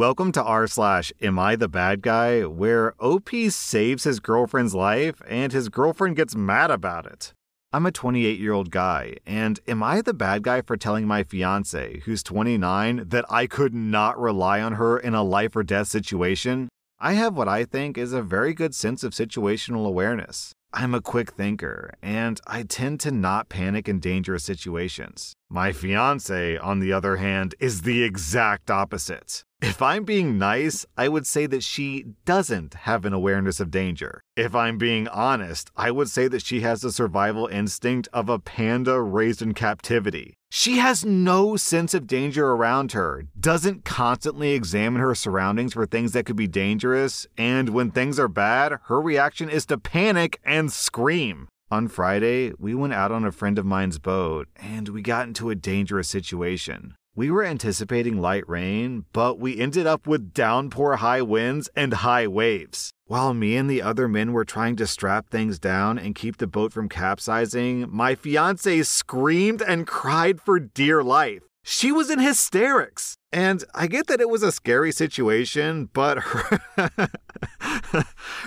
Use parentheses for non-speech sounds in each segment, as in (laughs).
Welcome to r slash Am I the Bad Guy, where OP saves his girlfriend's life and his girlfriend gets mad about it. I'm a 28 year old guy, and am I the bad guy for telling my fiance, who's 29, that I could not rely on her in a life or death situation? I have what I think is a very good sense of situational awareness. I'm a quick thinker, and I tend to not panic in dangerous situations. My fiance, on the other hand, is the exact opposite. If I'm being nice, I would say that she doesn't have an awareness of danger. If I'm being honest, I would say that she has the survival instinct of a panda raised in captivity. She has no sense of danger around her, doesn't constantly examine her surroundings for things that could be dangerous, and when things are bad, her reaction is to panic and scream. On Friday, we went out on a friend of mine's boat and we got into a dangerous situation. We were anticipating light rain, but we ended up with downpour high winds and high waves. While me and the other men were trying to strap things down and keep the boat from capsizing, my fiance screamed and cried for dear life. She was in hysterics. And I get that it was a scary situation, but her, (laughs)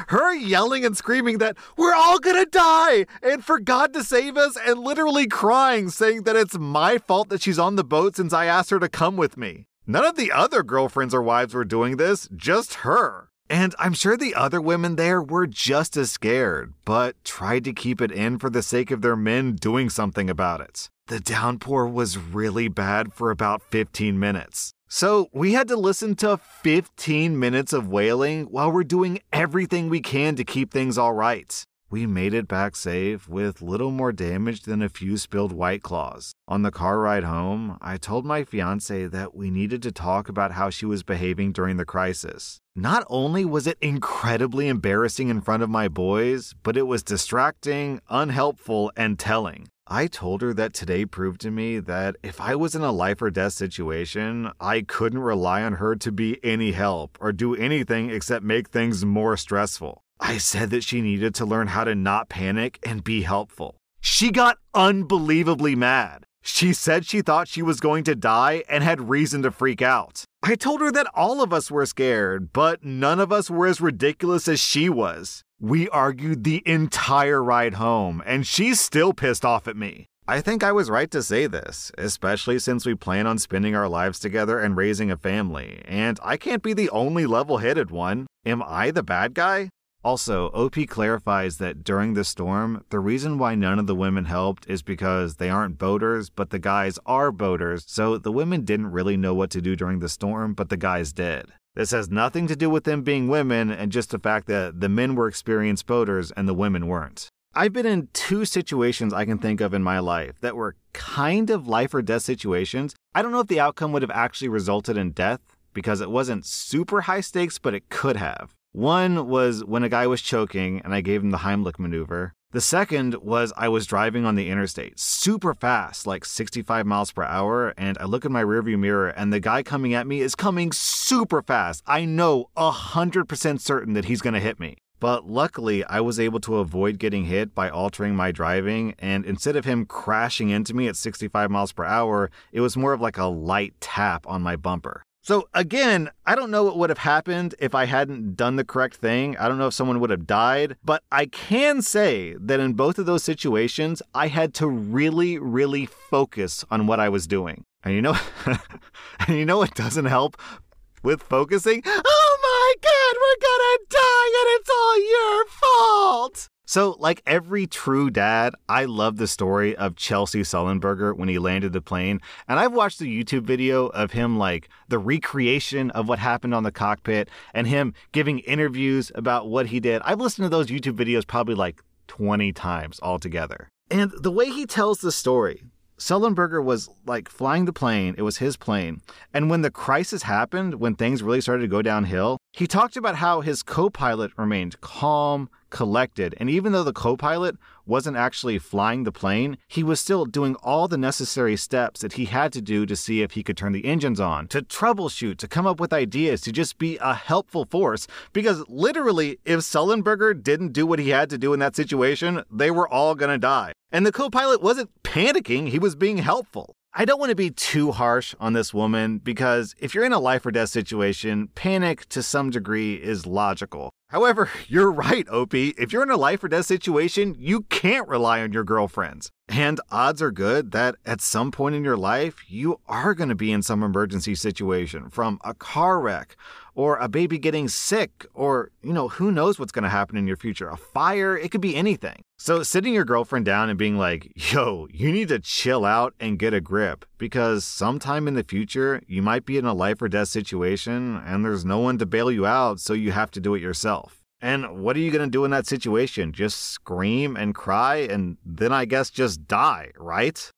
her yelling and screaming that we're all gonna die and for God to save us, and literally crying, saying that it's my fault that she's on the boat since I asked her to come with me. None of the other girlfriends or wives were doing this, just her. And I'm sure the other women there were just as scared, but tried to keep it in for the sake of their men doing something about it. The downpour was really bad for about 15 minutes. So we had to listen to 15 minutes of wailing while we're doing everything we can to keep things all right. We made it back safe with little more damage than a few spilled white claws. On the car ride home, I told my fiance that we needed to talk about how she was behaving during the crisis. Not only was it incredibly embarrassing in front of my boys, but it was distracting, unhelpful, and telling. I told her that today proved to me that if I was in a life or death situation, I couldn't rely on her to be any help or do anything except make things more stressful. I said that she needed to learn how to not panic and be helpful. She got unbelievably mad. She said she thought she was going to die and had reason to freak out. I told her that all of us were scared, but none of us were as ridiculous as she was. We argued the entire ride home, and she's still pissed off at me. I think I was right to say this, especially since we plan on spending our lives together and raising a family, and I can't be the only level headed one. Am I the bad guy? Also, OP clarifies that during the storm, the reason why none of the women helped is because they aren't boaters, but the guys are boaters, so the women didn't really know what to do during the storm, but the guys did. This has nothing to do with them being women and just the fact that the men were experienced boaters and the women weren't. I've been in two situations I can think of in my life that were kind of life or death situations. I don't know if the outcome would have actually resulted in death because it wasn't super high stakes, but it could have. One was when a guy was choking and I gave him the Heimlich maneuver. The second was I was driving on the interstate super fast, like 65 miles per hour, and I look in my rearview mirror and the guy coming at me is coming super fast. I know 100% certain that he's going to hit me. But luckily, I was able to avoid getting hit by altering my driving, and instead of him crashing into me at 65 miles per hour, it was more of like a light tap on my bumper. So again, I don't know what would have happened if I hadn't done the correct thing. I don't know if someone would have died, but I can say that in both of those situations, I had to really, really focus on what I was doing. And you know, (laughs) and you know what doesn't help with focusing? Oh my god, we're gonna die and it's all your fault! So, like every true dad, I love the story of Chesley Sullenberger when he landed the plane. And I've watched the YouTube video of him, like the recreation of what happened on the cockpit and him giving interviews about what he did. I've listened to those YouTube videos probably like 20 times altogether. And the way he tells the story, Sullenberger was like flying the plane, it was his plane. And when the crisis happened, when things really started to go downhill, he talked about how his co pilot remained calm, collected, and even though the co pilot wasn't actually flying the plane, he was still doing all the necessary steps that he had to do to see if he could turn the engines on, to troubleshoot, to come up with ideas, to just be a helpful force. Because literally, if Sullenberger didn't do what he had to do in that situation, they were all gonna die. And the co pilot wasn't panicking, he was being helpful. I don't want to be too harsh on this woman because if you're in a life or death situation, panic to some degree is logical. However, (laughs) you're right, Opie. If you're in a life or death situation, you can't rely on your girlfriends. And odds are good that at some point in your life, you are going to be in some emergency situation from a car wreck or a baby getting sick, or, you know, who knows what's going to happen in your future? A fire, it could be anything. So, sitting your girlfriend down and being like, yo, you need to chill out and get a grip because sometime in the future, you might be in a life or death situation and there's no one to bail you out, so you have to do it yourself. And what are you going to do in that situation? Just scream and cry and then I guess just die, right?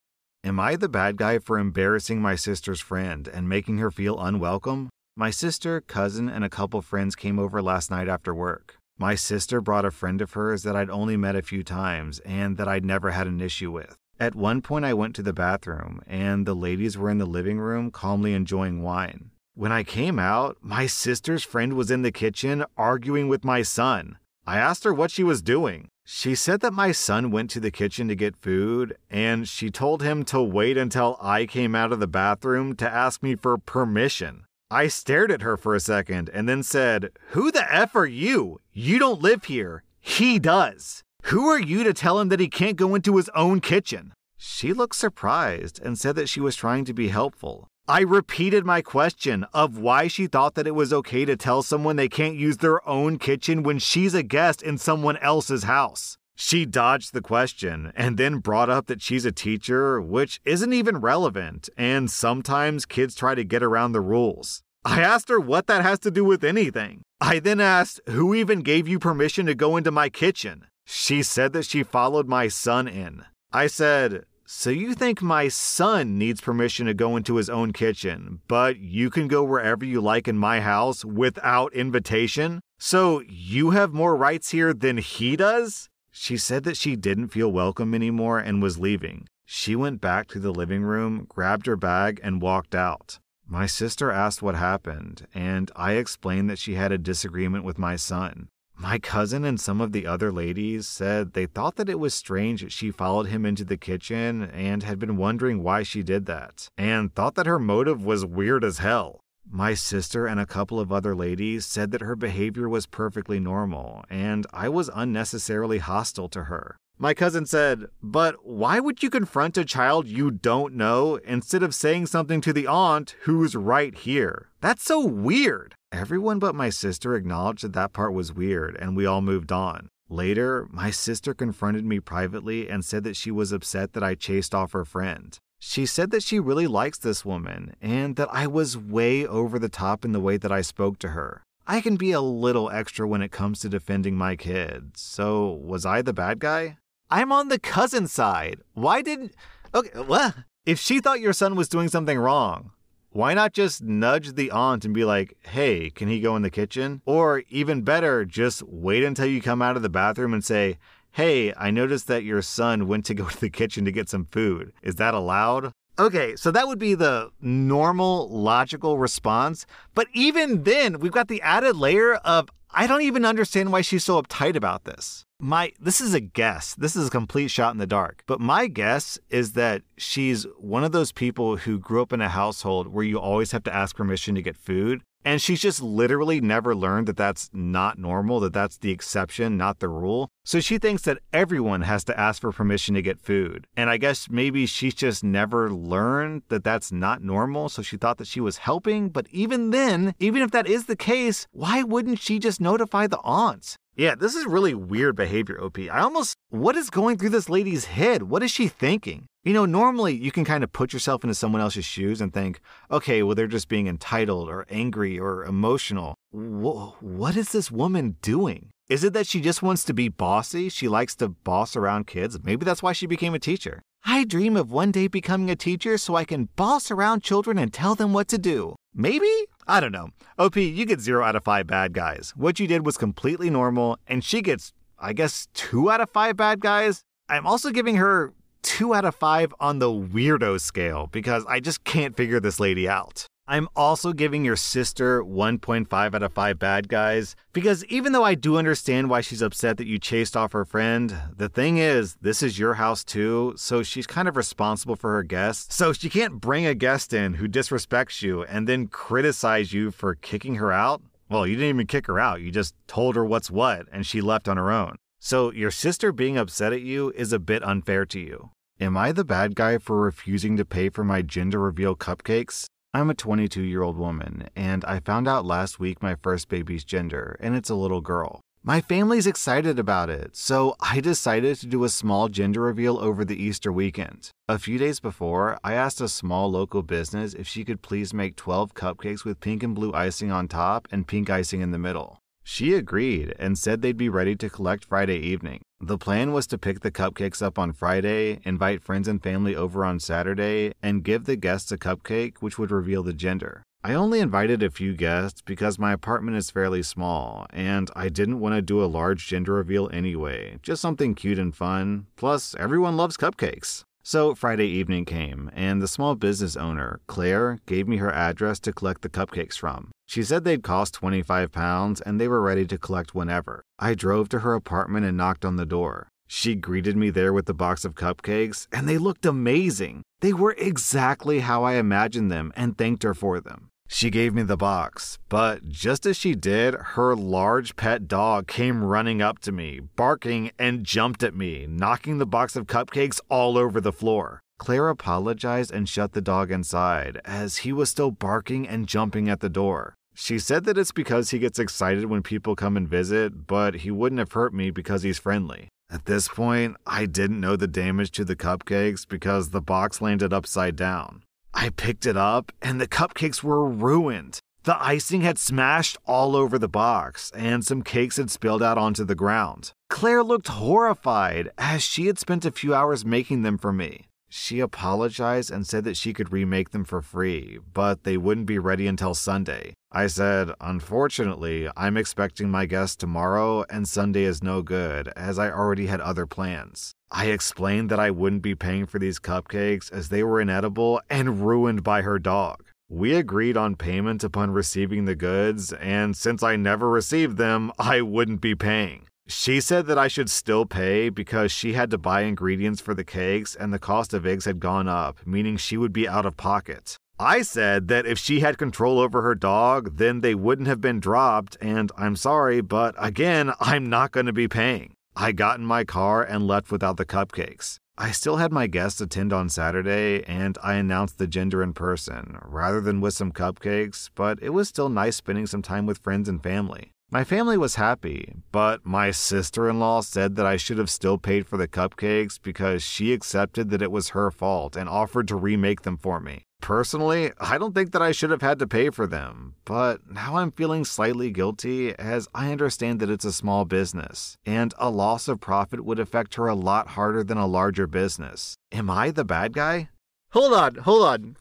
Am I the bad guy for embarrassing my sister's friend and making her feel unwelcome? My sister, cousin, and a couple friends came over last night after work. My sister brought a friend of hers that I'd only met a few times and that I'd never had an issue with. At one point, I went to the bathroom, and the ladies were in the living room calmly enjoying wine. When I came out, my sister's friend was in the kitchen arguing with my son. I asked her what she was doing. She said that my son went to the kitchen to get food, and she told him to wait until I came out of the bathroom to ask me for permission. I stared at her for a second and then said, Who the F are you? You don't live here. He does. Who are you to tell him that he can't go into his own kitchen? She looked surprised and said that she was trying to be helpful. I repeated my question of why she thought that it was okay to tell someone they can't use their own kitchen when she's a guest in someone else's house. She dodged the question and then brought up that she's a teacher, which isn't even relevant, and sometimes kids try to get around the rules. I asked her what that has to do with anything. I then asked, Who even gave you permission to go into my kitchen? She said that she followed my son in. I said, So you think my son needs permission to go into his own kitchen, but you can go wherever you like in my house without invitation? So you have more rights here than he does? She said that she didn't feel welcome anymore and was leaving. She went back to the living room, grabbed her bag, and walked out. My sister asked what happened, and I explained that she had a disagreement with my son. My cousin and some of the other ladies said they thought that it was strange she followed him into the kitchen and had been wondering why she did that, and thought that her motive was weird as hell. My sister and a couple of other ladies said that her behavior was perfectly normal, and I was unnecessarily hostile to her. My cousin said, But why would you confront a child you don't know instead of saying something to the aunt who's right here? That's so weird. Everyone but my sister acknowledged that that part was weird, and we all moved on. Later, my sister confronted me privately and said that she was upset that I chased off her friend. She said that she really likes this woman and that I was way over the top in the way that I spoke to her. I can be a little extra when it comes to defending my kids. So, was I the bad guy? I'm on the cousin side. Why didn't. Okay, what? If she thought your son was doing something wrong, why not just nudge the aunt and be like, hey, can he go in the kitchen? Or even better, just wait until you come out of the bathroom and say, Hey, I noticed that your son went to go to the kitchen to get some food. Is that allowed? Okay, so that would be the normal, logical response. But even then, we've got the added layer of I don't even understand why she's so uptight about this. My this is a guess. This is a complete shot in the dark. But my guess is that she's one of those people who grew up in a household where you always have to ask permission to get food. And she's just literally never learned that that's not normal, that that's the exception, not the rule. So she thinks that everyone has to ask for permission to get food. And I guess maybe she's just never learned that that's not normal. So she thought that she was helping. But even then, even if that is the case, why wouldn't she just notify the aunts? Yeah, this is really weird behavior, OP. I almost, what is going through this lady's head? What is she thinking? You know, normally you can kind of put yourself into someone else's shoes and think, okay, well, they're just being entitled or angry or emotional. Whoa, what is this woman doing? Is it that she just wants to be bossy? She likes to boss around kids? Maybe that's why she became a teacher. I dream of one day becoming a teacher so I can boss around children and tell them what to do. Maybe? I don't know. OP, you get zero out of five bad guys. What you did was completely normal, and she gets, I guess, two out of five bad guys. I'm also giving her two out of five on the weirdo scale because I just can't figure this lady out. I'm also giving your sister 1.5 out of 5 bad guys because even though I do understand why she's upset that you chased off her friend, the thing is, this is your house too, so she's kind of responsible for her guests. So she can't bring a guest in who disrespects you and then criticize you for kicking her out. Well, you didn't even kick her out, you just told her what's what and she left on her own. So your sister being upset at you is a bit unfair to you. Am I the bad guy for refusing to pay for my gender reveal cupcakes? I'm a 22 year old woman, and I found out last week my first baby's gender, and it's a little girl. My family's excited about it, so I decided to do a small gender reveal over the Easter weekend. A few days before, I asked a small local business if she could please make 12 cupcakes with pink and blue icing on top and pink icing in the middle. She agreed and said they'd be ready to collect Friday evening. The plan was to pick the cupcakes up on Friday, invite friends and family over on Saturday, and give the guests a cupcake which would reveal the gender. I only invited a few guests because my apartment is fairly small, and I didn't want to do a large gender reveal anyway, just something cute and fun. Plus, everyone loves cupcakes. So Friday evening came, and the small business owner, Claire, gave me her address to collect the cupcakes from. She said they'd cost 25 pounds and they were ready to collect whenever. I drove to her apartment and knocked on the door. She greeted me there with the box of cupcakes, and they looked amazing. They were exactly how I imagined them and thanked her for them. She gave me the box, but just as she did, her large pet dog came running up to me, barking, and jumped at me, knocking the box of cupcakes all over the floor. Claire apologized and shut the dog inside, as he was still barking and jumping at the door. She said that it's because he gets excited when people come and visit, but he wouldn't have hurt me because he's friendly. At this point, I didn't know the damage to the cupcakes because the box landed upside down. I picked it up, and the cupcakes were ruined. The icing had smashed all over the box, and some cakes had spilled out onto the ground. Claire looked horrified, as she had spent a few hours making them for me. She apologized and said that she could remake them for free, but they wouldn't be ready until Sunday. I said, Unfortunately, I'm expecting my guest tomorrow, and Sunday is no good, as I already had other plans. I explained that I wouldn't be paying for these cupcakes as they were inedible and ruined by her dog. We agreed on payment upon receiving the goods, and since I never received them, I wouldn't be paying. She said that I should still pay because she had to buy ingredients for the cakes and the cost of eggs had gone up, meaning she would be out of pocket. I said that if she had control over her dog, then they wouldn't have been dropped, and I'm sorry, but again, (laughs) I'm not going to be paying. I got in my car and left without the cupcakes. I still had my guests attend on Saturday, and I announced the gender in person, rather than with some cupcakes, but it was still nice spending some time with friends and family. My family was happy, but my sister in law said that I should have still paid for the cupcakes because she accepted that it was her fault and offered to remake them for me. Personally, I don't think that I should have had to pay for them, but now I'm feeling slightly guilty as I understand that it's a small business, and a loss of profit would affect her a lot harder than a larger business. Am I the bad guy? Hold on, hold on.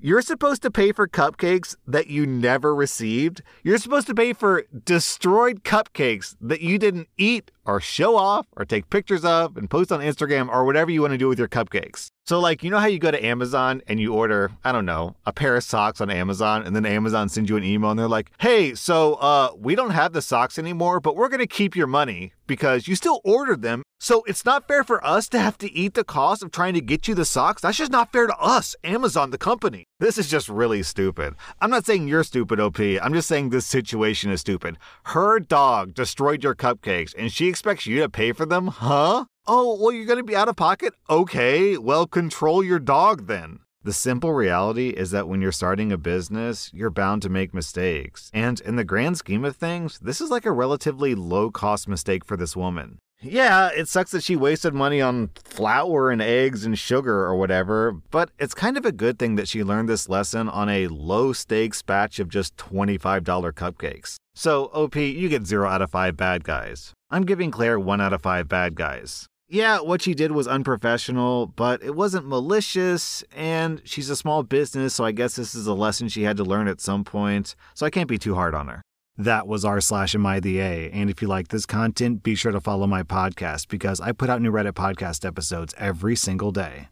You're supposed to pay for cupcakes that you never received. You're supposed to pay for destroyed cupcakes that you didn't eat or show off or take pictures of and post on Instagram or whatever you want to do with your cupcakes. So, like, you know how you go to Amazon and you order, I don't know, a pair of socks on Amazon, and then Amazon sends you an email and they're like, hey, so uh, we don't have the socks anymore, but we're going to keep your money because you still ordered them. So it's not fair for us to have to eat the cost of trying to get you the socks. That's just not fair to us, Amazon, the company. This is just really stupid. I'm not saying you're stupid, OP. I'm just saying this situation is stupid. Her dog destroyed your cupcakes and she expects you to pay for them? Huh? Oh, well, you're going to be out of pocket? Okay, well, control your dog then. The simple reality is that when you're starting a business, you're bound to make mistakes. And in the grand scheme of things, this is like a relatively low cost mistake for this woman. Yeah, it sucks that she wasted money on flour and eggs and sugar or whatever, but it's kind of a good thing that she learned this lesson on a low stakes batch of just $25 cupcakes. So, OP, you get 0 out of 5 bad guys. I'm giving Claire 1 out of 5 bad guys. Yeah, what she did was unprofessional, but it wasn't malicious, and she's a small business, so I guess this is a lesson she had to learn at some point, so I can't be too hard on her. That was r slash am I the A, and if you like this content, be sure to follow my podcast because I put out new Reddit podcast episodes every single day.